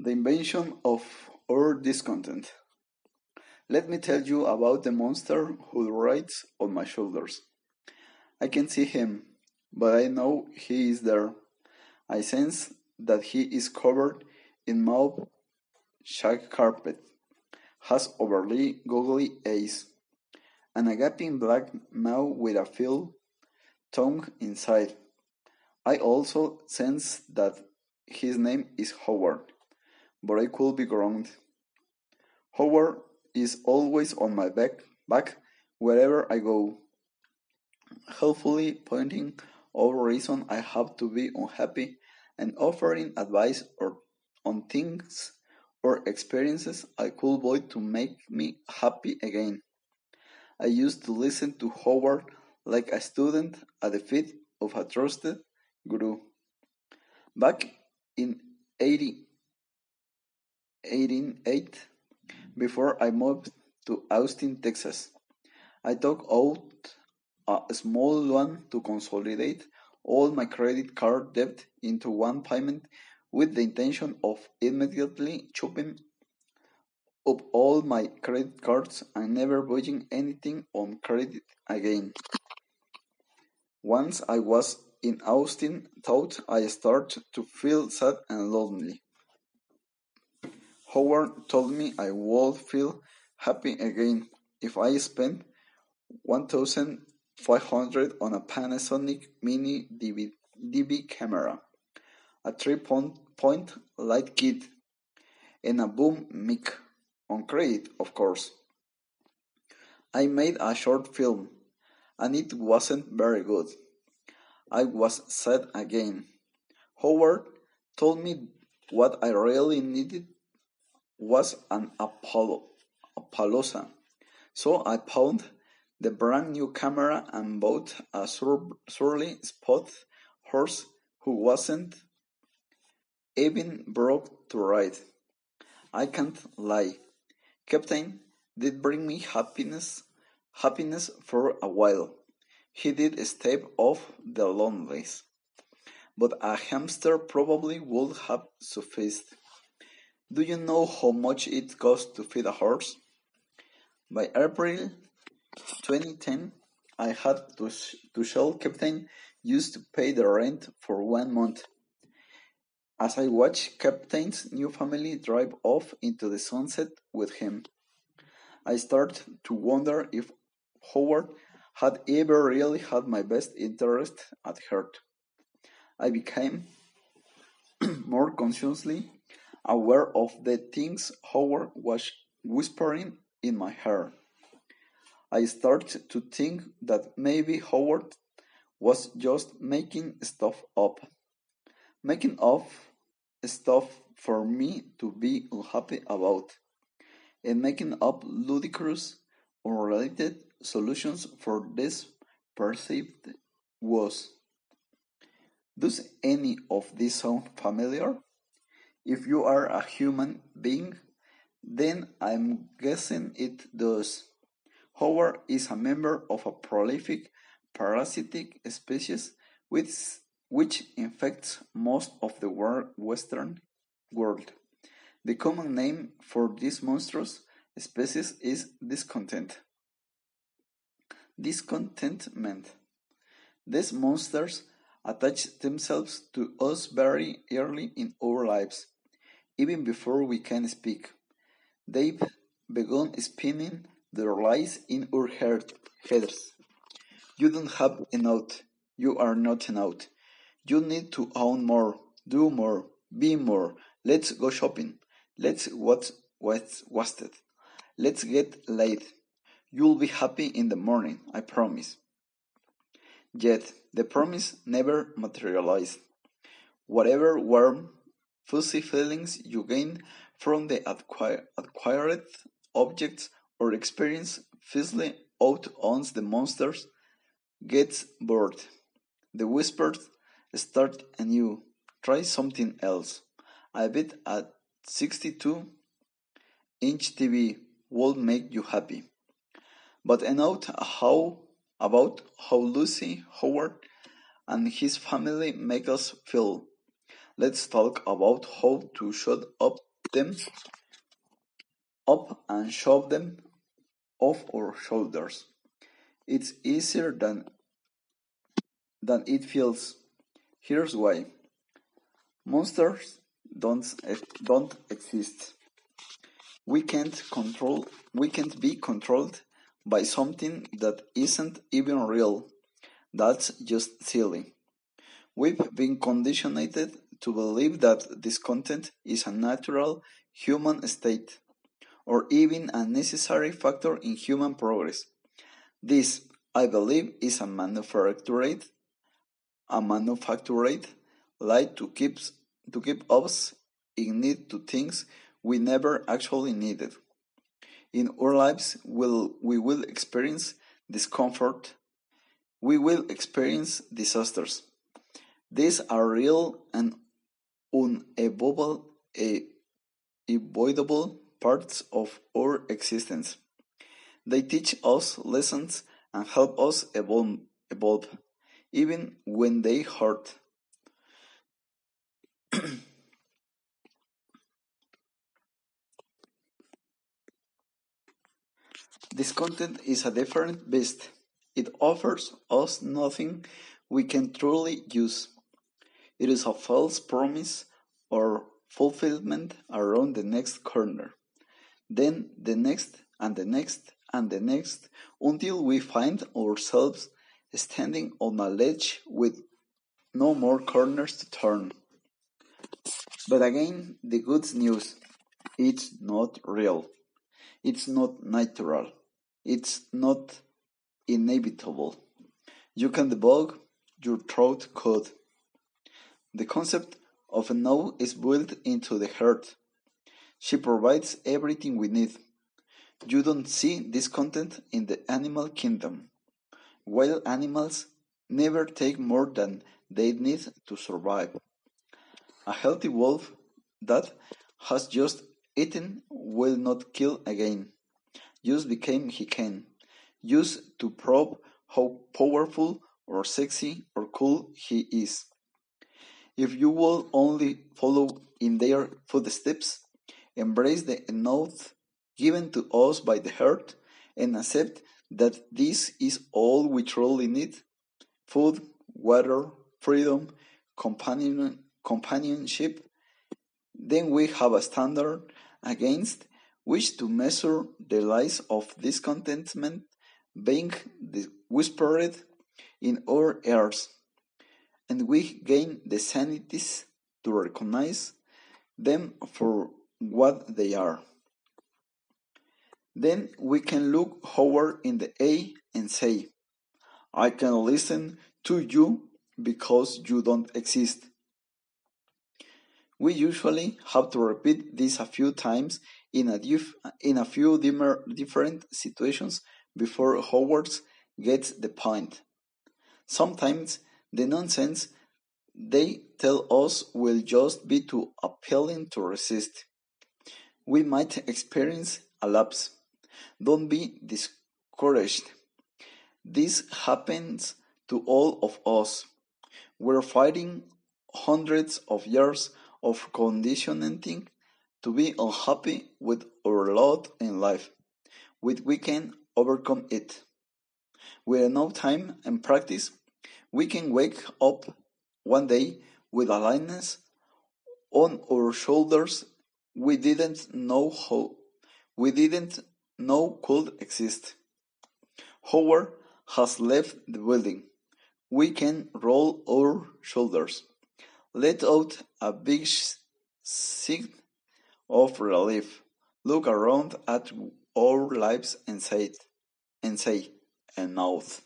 The invention of our discontent. Let me tell you about the monster who rides on my shoulders. I can see him, but I know he is there. I sense that he is covered in mauve shag carpet, has overly goggly eyes, and a gaping black mouth with a filled tongue inside. I also sense that his name is Howard, but I could be wrong. Howard is always on my back, back wherever I go, helpfully pointing out reason I have to be unhappy and offering advice or on things or experiences I could avoid to make me happy again. I used to listen to Howard like a student at the feet of a trusted guru. Back in 80, 1888, before I moved to Austin, Texas, I took out a small loan to consolidate all my credit card debt into one payment with the intention of immediately chopping up all my credit cards and never buying anything on credit again. Once I was in Austin, thought I started to feel sad and lonely. Howard told me I would feel happy again if I spent 1500 on a Panasonic Mini DV, DV camera, a three-point light kit, and a boom mic, on credit, of course. I made a short film, and it wasn't very good. I was sad again. Howard told me what I really needed was an Apollo, Appaloosa. So I found the brand new camera and bought a sur- surly spot horse who wasn't even broke to ride. I can't lie. Captain did bring me happiness happiness for a while. He did stave off the loneliness. But a hamster probably would have sufficed. Do you know how much it costs to feed a horse? By April 2010, I had to, sh- to show Captain used to pay the rent for one month. As I watched Captain's new family drive off into the sunset with him, I started to wonder if Howard had ever really had my best interest at heart. I became more consciously aware of the things Howard was whispering in my ear. I started to think that maybe Howard was just making stuff up, making up stuff for me to be unhappy about, and making up ludicrous, unrelated solutions for this perceived woes. Does any of this sound familiar? If you are a human being, then I'm guessing it does. Howard is a member of a prolific parasitic species which, which infects most of the wor- Western world. The common name for this monstrous species is discontent. Discontentment. These monsters attach themselves to us very early in our lives, even before we can speak. They've begun spinning their lies in our head, heads. You don't have enough. You are not enough. You need to own more, do more, be more. Let's go shopping. Let's watch what's wasted. Let's get laid. You'll be happy in the morning, I promise. Yet the promise never materialized. Whatever warm, fuzzy feelings you gain from the acquire, acquired objects or experience fizzle out once the monsters gets bored. The whispers start anew. Try something else. I bet a 62 inch TV will make you happy. But enough how about how Lucy Howard and his family make us feel. Let's talk about how to shut up them up and shove them off our shoulders. It's easier than than it feels. Here's why. Monsters don't don't exist. We can't control we can't be controlled by something that isn't even real. That's just silly. We've been conditioned to believe that discontent is a natural human state, or even a necessary factor in human progress. This, I believe, is a manufactured, a manufactured lie to keep to keep us in need to things we never actually needed. In our lives, we'll, we will experience discomfort. We will experience disasters. These are real and unavoidable parts of our existence. They teach us lessons and help us evolve, evolve even when they hurt. this content is a different beast. It offers us nothing we can truly use. It is a false promise or fulfillment around the next corner, then the next and the next and the next until we find ourselves standing on a ledge with no more corners to turn. But again, the good news it's not real, it's not natural, it's not inevitable. You can debug your throat code. The concept of a no is built into the heart. She provides everything we need. You don't see this content in the animal kingdom. Wild animals never take more than they need to survive. A healthy wolf that has just eaten will not kill again, just because he can, just to probe how powerful or sexy or cool he is. If you will only follow in their footsteps, embrace the oath given to us by the heart, and accept that this is all we truly need food, water, freedom, companion, companionship. Then we have a standard against which to measure the lies of discontentment being whispered in our ears and we gain the sanity to recognize them for what they are. Then we can look Howard in the eye and say, I can listen to you because you don't exist. We usually have to repeat this a few times in a, in a few different situations before Howard gets the point. Sometimes the nonsense they tell us will just be too appealing to resist. We might experience a lapse. Don't be discouraged. This happens to all of us. We're fighting hundreds of years of conditioning to be unhappy with our lot in life. With we can overcome it. With enough time and practice, we can wake up one day with a lightness on our shoulders we didn't know how we didn't know could exist. Howard has left the building. We can roll our shoulders, let out a big sigh of relief, look around at our lives and say, and say, enough.